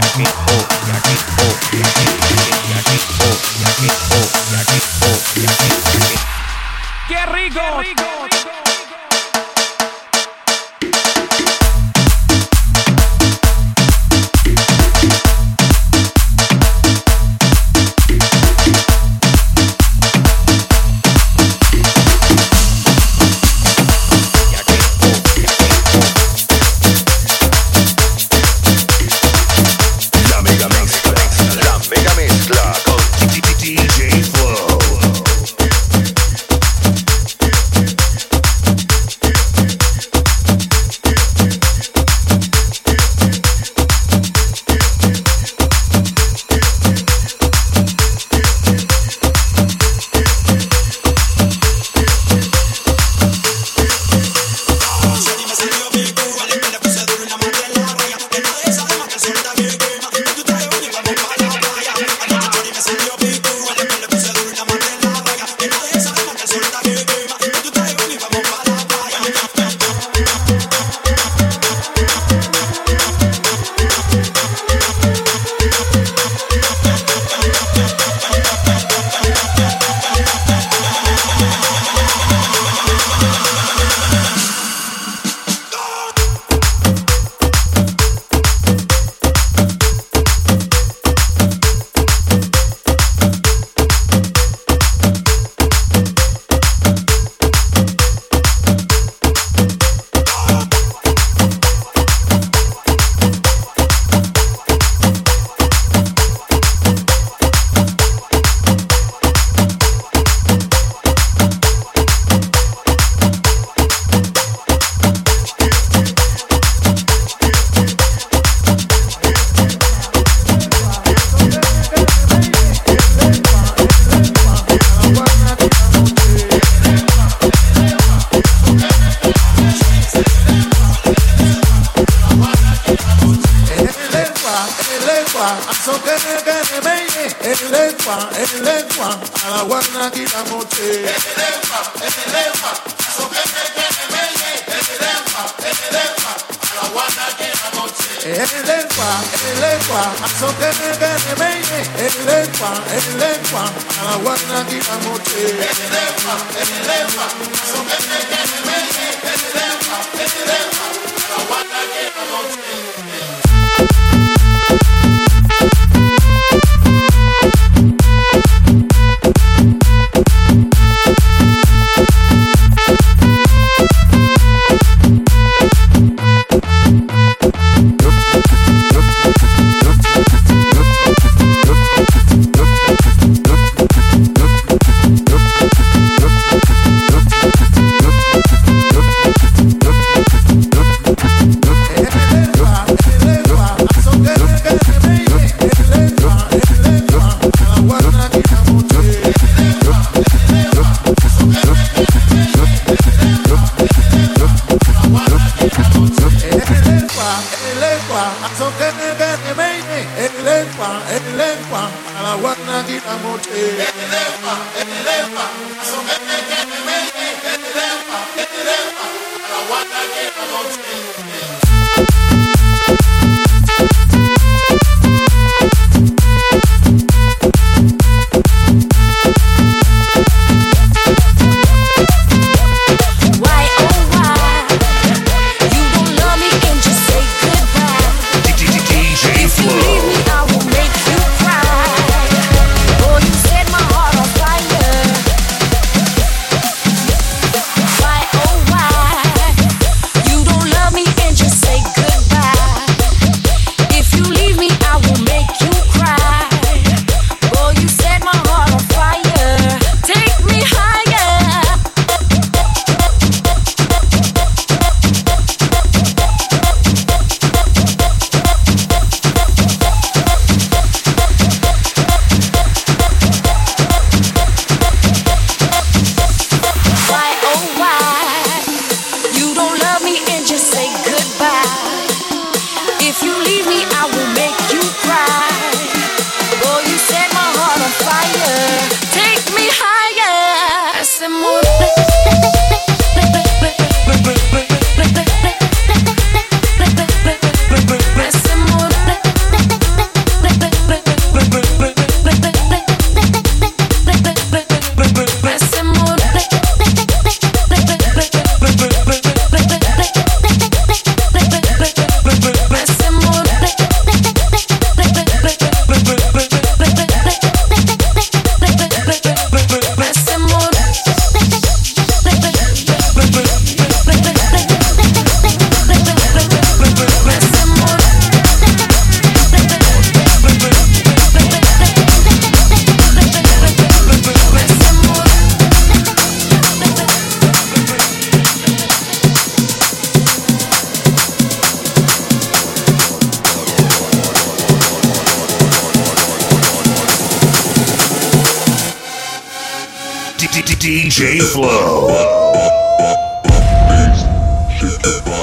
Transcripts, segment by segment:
Yeah, me, oh, yeah, me. Elewa, lengua a la la a que la guarna la a que la guarna la a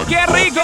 ¡Qué rico!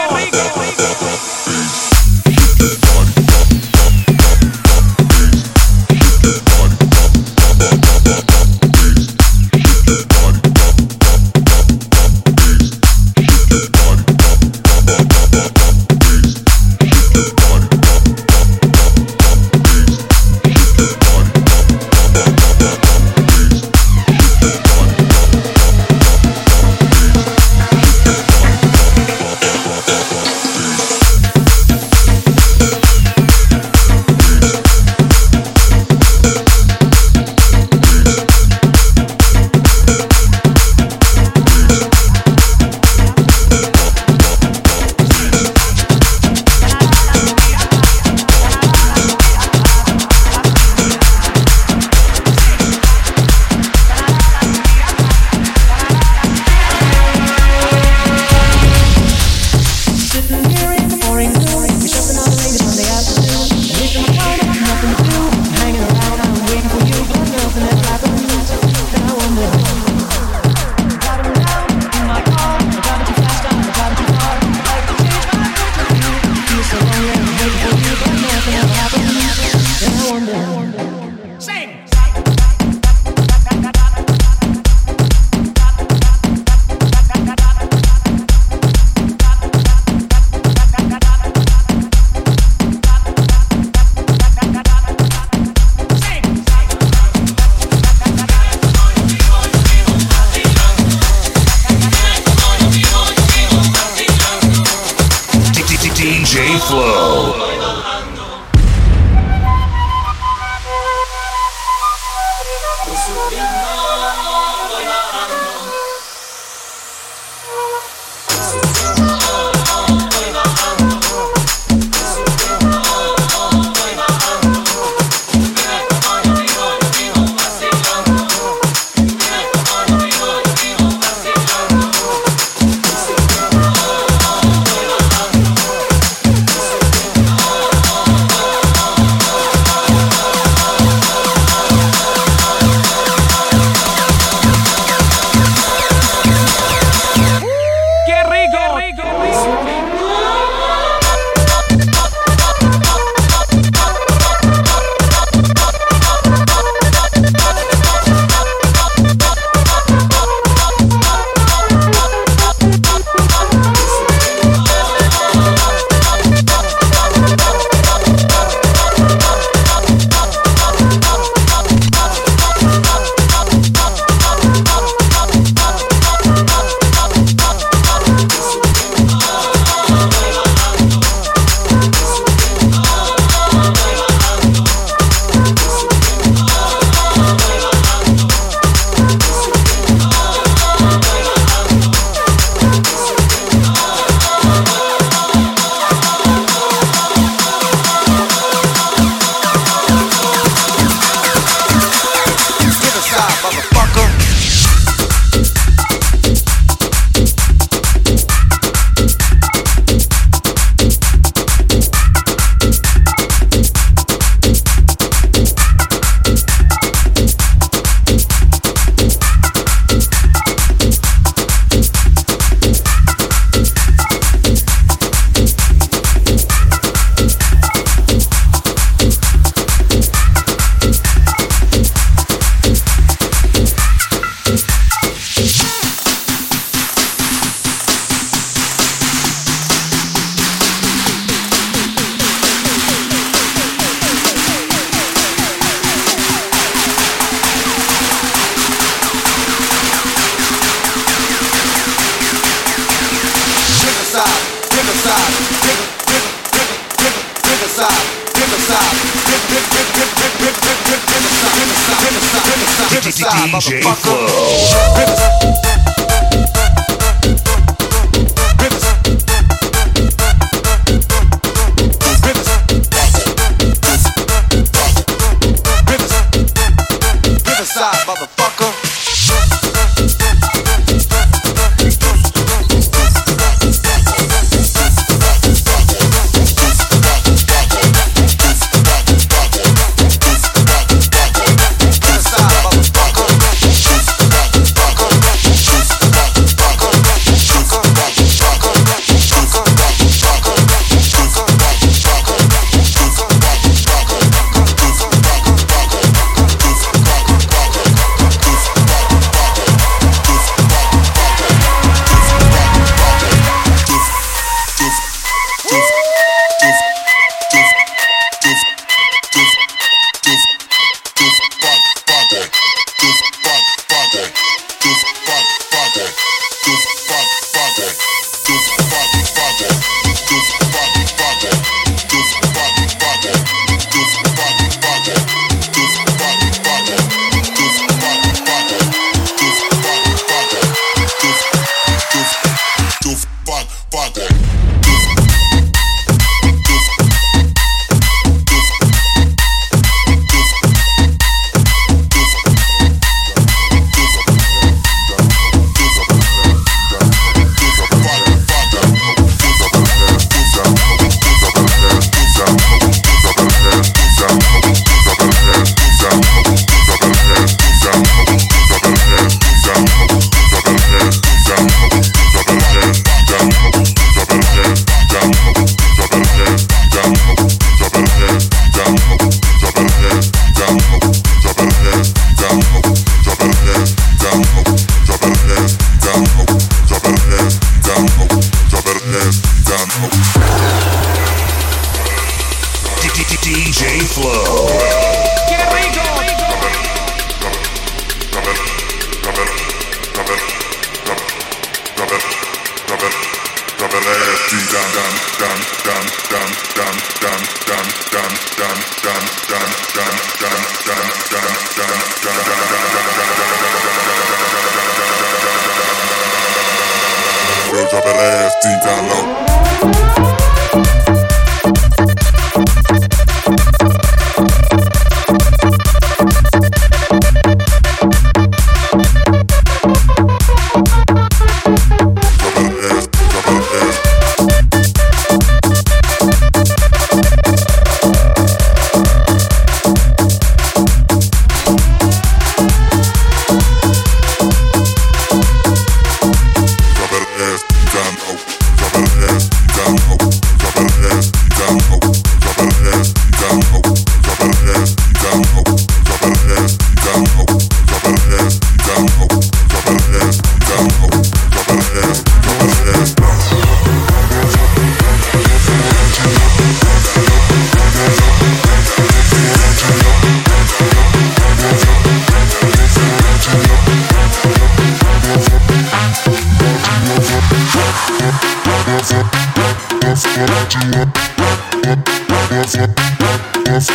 DJ Flow.